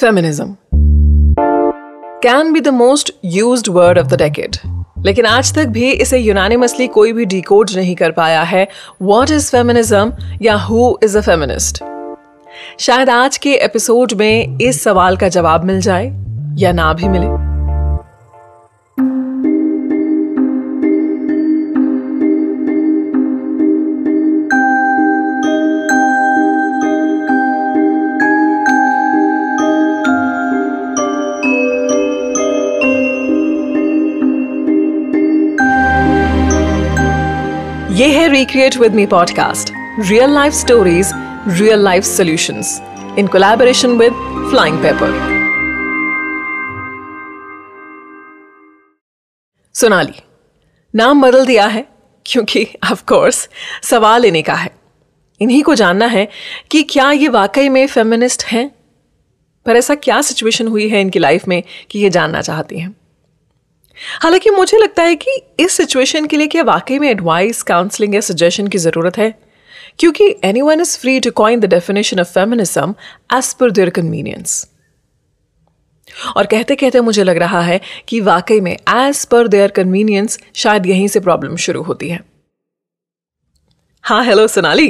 Feminism can be the most used word of the decade लेकिन आज तक भी इसे यूनानिमसली कोई भी डिकोड नहीं कर पाया है वॉट इज़ फेमिनिज्म या हु इज़ अ फेमिनिस्ट शायद आज के एपिसोड में इस सवाल का जवाब मिल जाए या ना भी मिले। ये है recreate with me podcast real life stories real life solutions in collaboration with flying paper Sonali, नाम बदल दिया है, क्योंकि ऑफ़ कोर्स सवाल इन्हीं का है। इन्हीं को जानना है कि क्या ये वाकई में फेमिनिस्ट हैं? पर ऐसा क्या सिचुएशन हुई है इनकी लाइफ में कि ये जानना चाहती हैं? हालाँकि मुझे लगता है कि इस सिचुएशन के लिए क्या वाकई में एडवाइस काउंसलिंग या सजेशन की ज़रूरत है, क्योंकि anyone is free to coin the definition of feminism as per their convenience और कहते कहते मुझे लग रहा है कि वाकई में एज पर देयर कन्वीनियंस शायद यहीं से प्रॉब्लम शुरू होती है। हाँ हेलो सोनाली।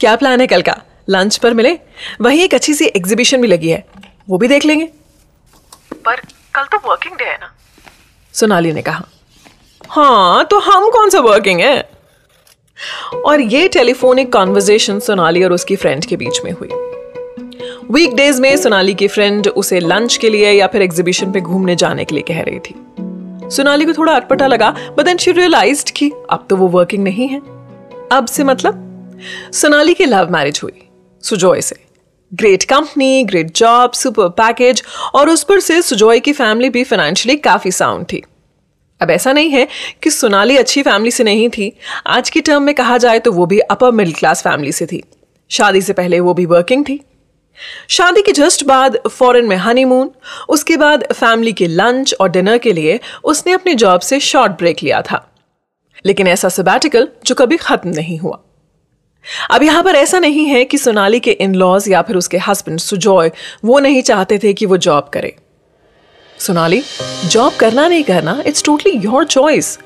क्या प्लान है कल का? लंच पर मिले? वहीं एक अच्छी सी एग्जीबिशन भी लगी है। वो भी देख लेंगे। पर कल तो वर्किंग डे है ना। सोनाली ने कहा हाँ तो हम कौन सा वर्किंग है? और ये टेलीफोनिक कॉन्वर्जेशन सोनाली और उसकी फ्रेंड के बीच में हुई। वीकडेज में सोनाली की फ्रेंड उसे लंच के लिए या फिर एग्जीबिशन पे घूमने जाने के लिए कह रही थी। सोनाली को थोड़ा अटपटा लगा बट देन शी रियलाइज़ कि अब तो वो वर्किंग नहीं है। अब से मतलब? सोनाली की लव मैरिज हुई, सुजॉय से। Great company great job super package और उस पर से सुजॉय की फैमिली भी फाइनेंशियली काफ़ी साउंड थी। अब ऐसा नहीं है कि सोनाली अच्छी फैमिली से नहीं थी। आज की टर्म में कहा जाए तो वो भी अपर मिडिल क्लास फैमिली से थी। शादी से पहले वो भी वर्किंग थी। शादी के जस्ट बाद फॉरेन में हनीमून उसके बाद फैमिली के लंच और डिनर के लिए उसने अपने जॉब से शॉर्ट ब्रेक लिया था। लेकिन ऐसा सबैटिकल जो कभी खत्म नहीं हुआ। अब यहाँ पर ऐसा नहीं है कि सोनाली के इन लॉज या फिर उसके हस्बैंड सुजॉय वो नहीं चाहते थे कि वो जॉब करे। सोनाली जॉब करना नहीं करना it's totally your choice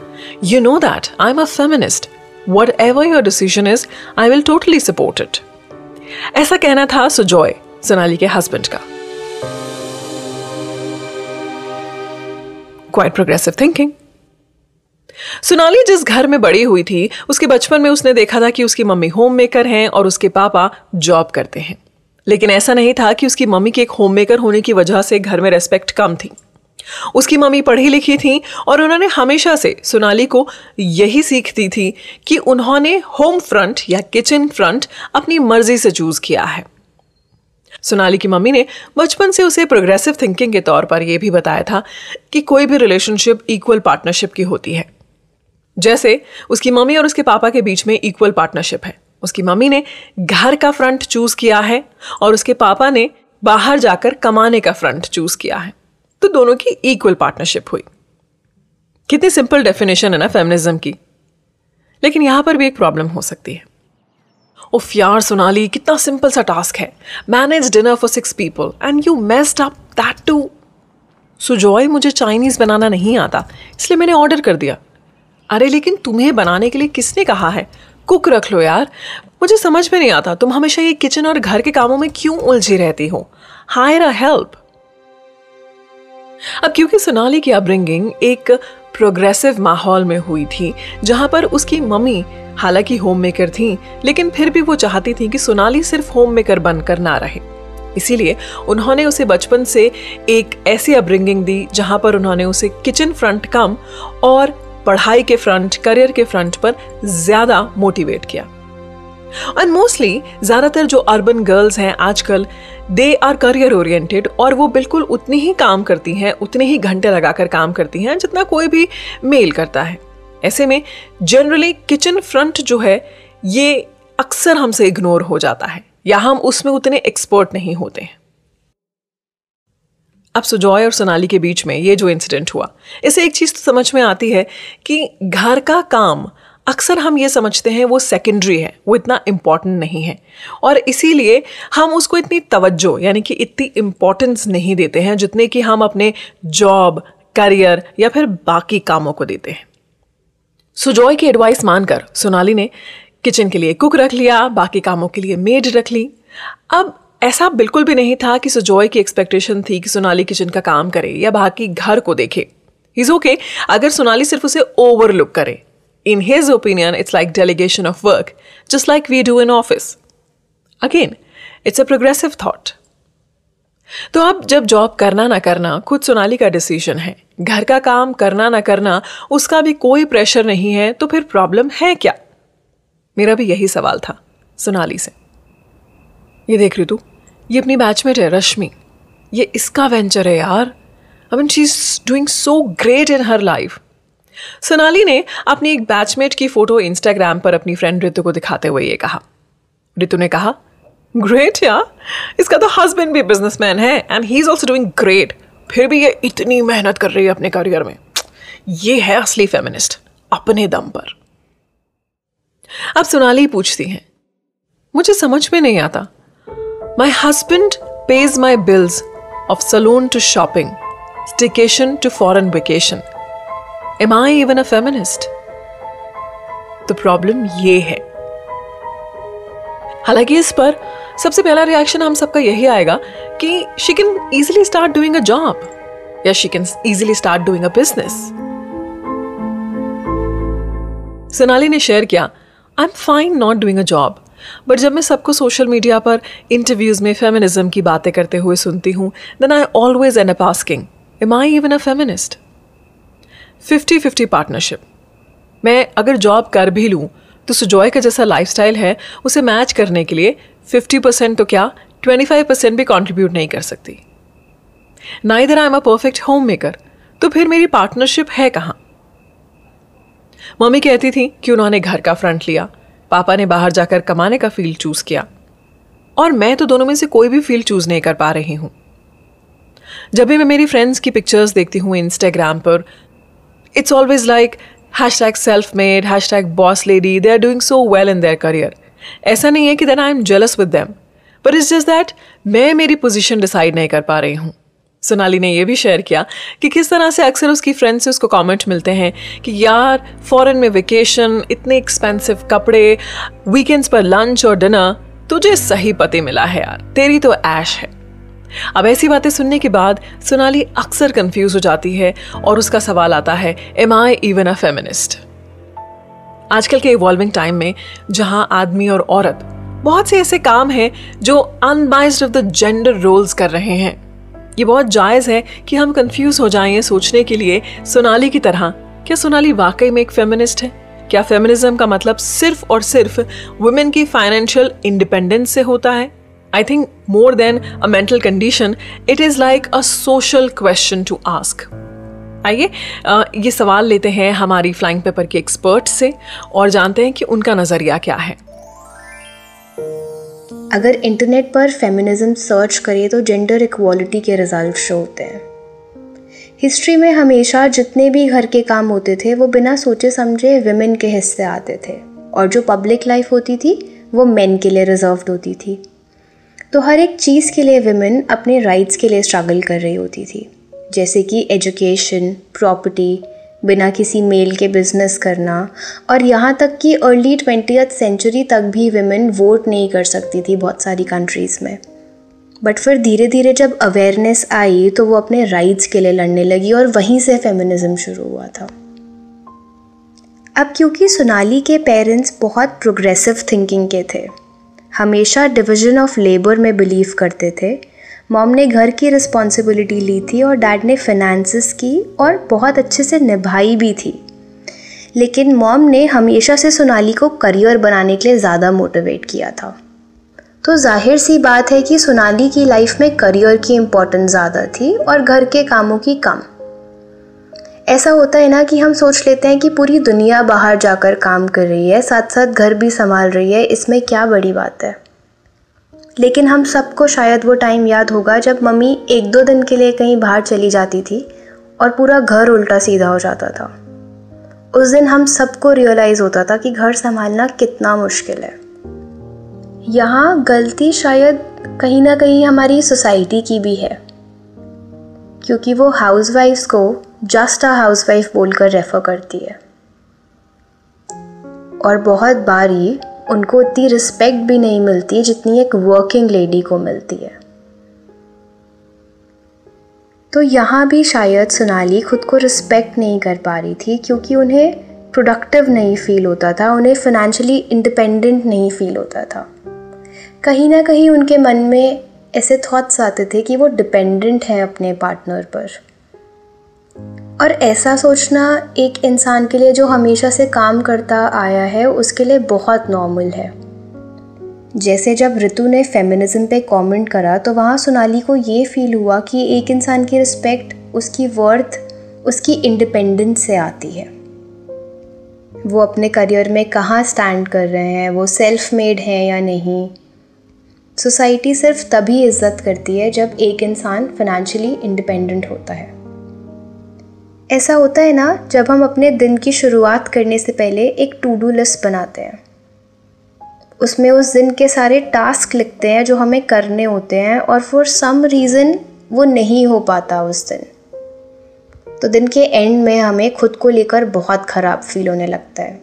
you know that I am a feminist whatever your decision is I will totally support it ऐसा कहना था सुजॉय, सोनाली के हस्बैंड का। क्वाइट प्रोग्रेसिव थिंकिंग सोनाली जिस घर में बड़ी हुई थी, उसके बचपन में उसने देखा था कि उसकी मम्मी होम मेकर हैं और उसके पापा जॉब करते हैं। लेकिन ऐसा नहीं था कि उसकी मम्मी के एक होम मेकर होने की वजह से घर में रेस्पेक्ट कम थी। उसकी मम्मी पढ़ी लिखी थी और उन्होंने हमेशा से सोनाली को यही सीख दी थी कि उन्होंने होम फ्रंट या किचन फ्रंट अपनी मर्ज़ी से चूज़ किया है। सोनाली की मम्मी ने बचपन से उसे प्रोग्रेसिव थिंकिंग के तौर पर यह भी बताया था कि कोई भी रिलेशनशिप इक्वल पार्टनरशिप की होती है। जैसे उसकी मम्मी और उसके पापा के बीच में इक्वल पार्टनरशिप है। उसकी मम्मी ने घर का फ्रंट चूज़ किया है और उसके पापा ने बाहर जाकर कमाने का फ्रंट चूज़ किया है। तो दोनों की इक्वल पार्टनरशिप हुई। कितनी सिंपल डेफिनेशन है ना फेमिनिज्म की। लेकिन यहाँ पर भी एक प्रॉब्लम हो सकती है। उफ यार सोनाली, कितना सिंपल सा टास्क है। Manage dinner for six people and you messed up that to Sujoy मुझे चाइनीज़ बनाना नहीं आता, इसलिए मैंने ऑर्डर कर दिया। अरे, लेकिन तुम्हें बनाने के लिए किसने कहा है? कुक रख लो यार। मुझे समझ में नहीं आता, तुम हमेशा ये किचन और घर के कामों में क्यों उलझी रहती हो? Hire a help. अब क्योंकि सोनाली की अपब्रिंगिंग एक प्रोग्रेसिव माहौल में हुई थी, जहाँ पर उसकी मम्मी हालाँकि होम मेकर थी, लेकिन फिर भी वो चाहती थी कि सोनाली सिर्फ़ होम मेकर बनकर ना रहे। इसीलिए उन्होंने उसे बचपन से एक ऐसी अपब्रिंगिंग दी, जहाँ पर उन्होंने उसे किचन फ्रंट कम और पढ़ाई के फ्रंट, करियर के फ्रंट पर ज़्यादा मोटिवेट किया। एंड मोस्टली ज़्यादातर जो अर्बन गर्ल्स हैं आजकल दे आर करियर ओरिएंटेड और वो बिल्कुल उतनी ही काम करती हैं, उतने ही घंटे लगाकर काम करती हैं, जितना कोई भी मेल करता है। ऐसे में जनरली किचन फ्रंट जो है, ये अक्सर हमसे इग्नोर हो जाता है, या हम उसमें उतने एक्सपर्ट नहीं होते हैं। अब सुजॉय और सोनाली के बीच में ये जो इंसिडेंट हुआ, इसे एक चीज़ तो समझ में आती है कि घर का काम अक्सर हम ये समझते हैं वो सेकेंडरी है, वो इतना इंपॉर्टेंट नहीं है। और इसीलिए हम उसको इतनी तवज्जो, यानी कि इतनी इम्पोर्टेंस नहीं देते हैं, जितने कि हम अपने जॉब करियर या फिर बाकी कामों को देते हैं। सुजॉय की एडवाइस मानकर सोनाली ने किचन के लिए कुक रख लिया, बाकी कामों के लिए मेड रख ली। अब ऐसा बिल्कुल भी नहीं था कि सुजॉय की एक्सपेक्टेशन थी कि सोनाली किचन का काम करे या बाकी घर को देखे। इज़ ओके okay, अगर सोनाली सिर्फ़ उसे ओवरलुक करे। In his opinion it's like delegation of work just like we do in office again it's a progressive thought. तो अब जब जॉब करना ना करना खुद सोनाली का डिसीज़न है। घर का काम करना ना करना उसका भी कोई प्रेशर नहीं है तो फिर प्रॉब्लम है क्या? मेरा भी यही सवाल था सोनाली से। ये देख रही तू? ये अपनी बैचमेट है, रश्मि। ये इसका वेंचर है यार। I mean she is doing so great in her life Sonali ने अपनी एक बैचमेट की फ़ोटो इंस्टाग्राम पर अपनी फ्रेंड ऋतु को दिखाते हुए ये कहा। ऋतु ने कहा ग्रेट या इसका तो हस्बैंड भी बिजनेसमैन है and he is also doing great फिर भी ये इतनी मेहनत कर रही है अपने करियर में। ये है असली फेमिनिस्ट अपने दम पर। अब सोनाली पूछती हैं, मुझे समझ में नहीं आता my husband pays my bills of salon to shopping staycation to foreign vacation am I even a feminist तो प्रॉब्लम ये है हालाँकि इस पर सबसे पहला रिएक्शन हम सबका यही आएगा कि she can easily start doing a job या she can easily start doing a business Sonali ने शेयर किया I am fine not doing a job but जब मैं सबको सोशल मीडिया पर इंटरव्यूज़ में फेमिनिज्म की बातें करते हुए सुनती हूँ then I always end up asking am I even a feminist fifty fifty partnership मैं अगर जॉब कर भी लूँ तो सुजॉय का जैसा लाइफस्टाइल है, उसे मैच करने के लिए फिफ्टी परसेंट तो क्या ट्वेंटी फाइव परसेंट भी कॉन्ट्रीब्यूट नहीं कर सकती। ना इधर I am a perfect homemaker तो फिर मेरी पार्टनरशिप है कहाँ? मम्मी कहती थी कि उन्होंने घर का फ्रंट लिया पापा ने बाहर जाकर कमाने का फ़ील्ड चूज़ किया। और मैं तो दोनों में से कोई भी फ़ील्ड चूज़ नहीं कर पा रही हूँ। जब भी मैं मेरी फ्रेंड्स की पिक्चर्स देखती हूँ इंस्टाग्राम पर it's always like hashtag self made hashtag boss lady they are doing so well in their career ऐसा नहीं है कि then I am jealous with them but it's just that मैं मेरी पोजिशन डिसाइड नहीं कर पा रही हूँ। सोनाली ने यह भी शेयर किया कि किस तरह से अक्सर उसकी फ्रेंड से उसको कमेंट मिलते हैं कि यार फॉरेन में वेकेशन इतने एक्सपेंसिव कपड़े वीकेंड्स पर लंच और डिनर तुझे सही पते मिला है यार, तेरी तो ऐश है। अब ऐसी बातें सुनने के बाद सोनाली अक्सर कंफ्यूज हो जाती है और उसका सवाल आता है am I even a feminist आजकल के इवॉल्विंग टाइम में, जहाँ आदमी और औरत बहुत से ऐसे काम हैं जो unbiased of the gender roles कर रहे हैं। ये बहुत जायज़ है कि हम कंफ्यूज हो जाएँ सोचने के लिए सोनाली की तरह। क्या सोनाली वाकई में एक फेमिनिस्ट है? क्या फेमिनिज्म का मतलब सिर्फ़ और सिर्फ़ वुमेन की फाइनेंशियल इंडिपेंडेंस से होता है? I think more than a mental condition it is like a social question to ask आइए ये सवाल लेते हैं हमारी फ्लाइंग पेपर के एक्सपर्ट से और जानते हैं कि उनका नज़रिया क्या है। अगर इंटरनेट पर फेमिनिज्म सर्च करें तो जेंडर इक्वालिटी के रिज़ल्ट शो होते हैं। हिस्ट्री में हमेशा जितने भी घर के काम होते थे, वो बिना सोचे समझे विमेन के हिस्से आते थे। और जो पब्लिक लाइफ होती थी, वो मेन के लिए रिजर्व्ड होती थी। तो हर एक चीज़ के लिए विमेन अपने राइट्स के लिए स्ट्रगल कर रही होती थी। जैसे कि एजुकेशन प्रॉपर्टी बिना किसी मेल के बिज़नेस करना। और यहाँ तक कि अर्ली ट्वेंटी सेंचुरी तक भी विमेन वोट नहीं कर सकती थी बहुत सारी कंट्रीज़ में। बट फिर धीरे धीरे जब अवेयरनेस आई तो वो अपने राइट्स के लिए लड़ने लगी और वहीं से फेमिनिज्म शुरू हुआ था। अब क्योंकि सोनाली के पेरेंट्स बहुत प्रोग्रेसिव थिंकिंग के थे, हमेशा डिवीज़न ऑफ़ लेबर में बिलीव करते थे मॉम ने घर की रिस्पॉन्सिबिलिटी ली थी और डैड ने फिनेंसिस की और बहुत अच्छे से निभाई भी थी। लेकिन मॉम ने हमेशा से सोनाली को करियर बनाने के लिए ज़्यादा मोटिवेट किया था। तो ज़ाहिर सी बात है कि सोनाली की लाइफ में करियर की इम्पोर्टेंस ज़्यादा थी और घर के कामों की कम। ऐसा होता है ना कि हम सोच लेते हैं कि पूरी दुनिया बाहर जाकर काम कर रही है साथ साथ घर भी संभाल रही है, इसमें क्या बड़ी बात है? लेकिन हम सबको शायद वो टाइम याद होगा जब मम्मी एक दो दिन के लिए कहीं बाहर चली जाती थी और पूरा घर उल्टा सीधा हो जाता था। उस दिन हम सबको रियलाइज़ होता था कि घर संभालना कितना मुश्किल है। यहाँ गलती शायद कहीं ना कहीं हमारी सोसाइटी की भी है। क्योंकि वो हाउसवाइफ्स को जस्ट अ हाउसवाइफ बोलकर रेफ़र करती है। और बहुत बार ही उनको उतनी रिस्पेक्ट भी नहीं मिलती जितनी एक वर्किंग लेडी को मिलती है। तो यहाँ भी शायद सोनाली खुद को रिस्पेक्ट नहीं कर पा रही थी क्योंकि उन्हें प्रोडक्टिव नहीं फील होता था, उन्हें फिनेंशियली इंडिपेंडेंट नहीं फील होता था। कहीं ना कहीं उनके मन में ऐसे थॉट्स आते थे कि वो डिपेंडेंट हैं अपने पार्टनर पर। और ऐसा सोचना एक इंसान के लिए जो हमेशा से काम करता आया है, उसके लिए बहुत नॉर्मल है। जैसे जब ऋतु ने फेमिनिज्म पे कमेंट करा तो वहाँ सोनाली को ये फील हुआ कि एक इंसान की रिस्पेक्ट उसकी वर्थ उसकी इंडिपेंडेंस से आती है। वो अपने करियर में कहाँ स्टैंड कर रहे हैं, वो सेल्फ मेड हैं या नहीं? सोसाइटी सिर्फ़ तभी इज़्ज़त करती है जब एक इंसान फिनेंशियली इंडिपेंडेंट होता है। ऐसा होता है ना, जब हम अपने दिन की शुरुआत करने से पहले एक टू डू लिस्ट बनाते हैं। उसमें उस दिन के सारे टास्क लिखते हैं जो हमें करने होते हैं और फॉर सम रीज़न वो नहीं हो पाता उस दिन। तो दिन के एंड में हमें खुद को लेकर बहुत ख़राब फील होने लगता है।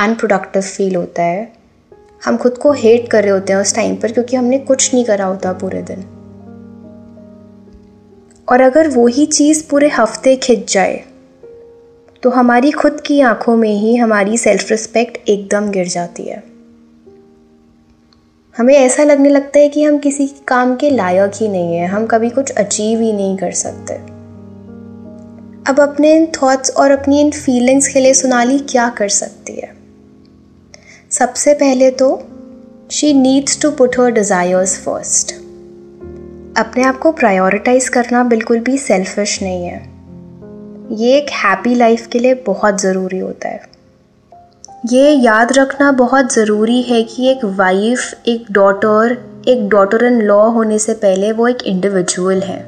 अनप्रोडक्टिव फील होता है। हम खुद को हेट कर रहे होते हैं उस टाइम पर क्योंकि हमने कुछ नहीं करा होता पूरे दिन। और अगर वही चीज़ पूरे हफ़्ते खिंच जाए तो हमारी खुद की आँखों में ही हमारी सेल्फ रिस्पेक्ट एकदम गिर जाती है। हमें ऐसा लगने लगता है कि हम किसी काम के लायक ही नहीं है, हम कभी कुछ अचीव ही नहीं कर सकते। अब अपने इन थॉट्स और अपनी इन फीलिंग्स के लिए सोनाली क्या कर सकती है? सबसे पहले तो she needs to put her desires first अपने आप को प्रायोरिटाइज करना बिल्कुल भी सेल्फिश नहीं है। ये एक हैप्पी लाइफ के लिए बहुत ज़रूरी होता है। ये याद रखना बहुत ज़रूरी है कि एक वाइफ एक डॉटर एक डॉटर इन लॉ होने से पहले वो एक इंडिविजुअल है।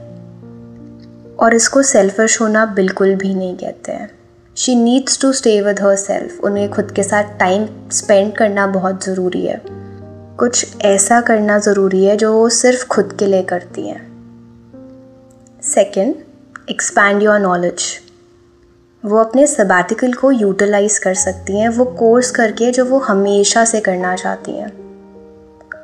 और इसको सेल्फिश होना बिल्कुल भी नहीं कहते हैं। She needs to stay with herself उन्हें खुद के साथ टाइम स्पेंड करना बहुत ज़रूरी है। कुछ ऐसा करना ज़रूरी है जो वो सिर्फ़ खुद के लिए करती हैं। सेकेंड एक्सपैंड योर नॉलेज वो अपने सबैटिकल को यूटिलाइज कर सकती हैं, वो कोर्स करके जो वो हमेशा से करना चाहती हैं।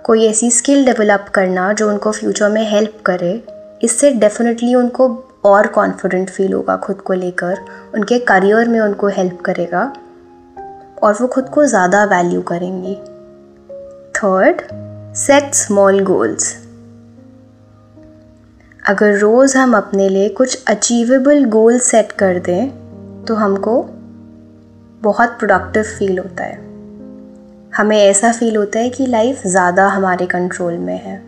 कोई ऐसी स्किल डेवलप करना जो उनको फ्यूचर में हेल्प करे, इससे डेफिनेटली उनको और कॉन्फिडेंट फील होगा खुद को लेकर, उनके करियर में उनको हेल्प करेगा, और वो खुद को ज़्यादा वैल्यू करेंगी। थर्ड सेट स्मॉल गोल्स अगर रोज़ हम अपने लिए कुछ अचीवेबल गोल सेट कर दें तो हमको बहुत प्रोडक्टिव फील होता है। हमें ऐसा फील होता है कि लाइफ ज़्यादा हमारे कंट्रोल में है।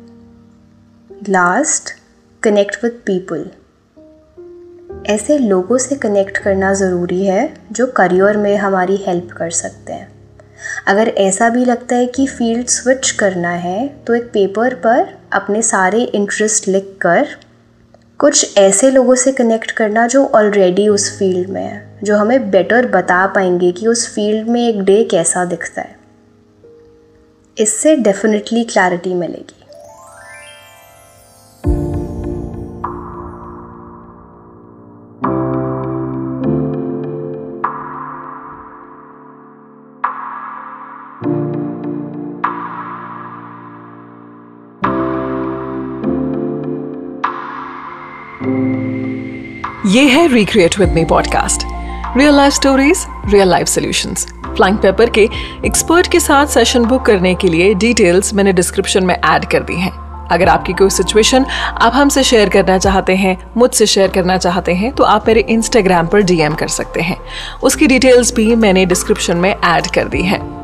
लास्ट कनेक्ट विद पीपल ऐसे लोगों से कनेक्ट करना ज़रूरी है जो करियर में हमारी हेल्प कर सकते हैं। अगर ऐसा भी लगता है कि फ़ील्ड स्विच करना है तो एक पेपर पर अपने सारे इंटरेस्ट लिख कर कुछ ऐसे लोगों से कनेक्ट करना जो ऑलरेडी उस फ़ील्ड में है, जो हमें बेटर बता पाएँगे कि उस फ़ील्ड में एक डे कैसा दिखता है। इससे डेफिनेटली क्लैरिटी मिलेगी। Recreate with me podcast real life stories real life solutions flying paper के एक्सपर्ट के साथ सेशन बुक करने के लिए डिटेल्स मैंने डिस्क्रिप्शन में ऐड कर दी हैं। अगर आपकी कोई सिचुएशन आप हमसे शेयर करना चाहते हैं, मुझसे शेयर करना चाहते हैं तो आप मेरे इंस्टाग्राम पर डीएम कर सकते हैं। उसकी डिटेल्स भी मैंने डिस्क्रिप्शन में ऐड कर दी हैं।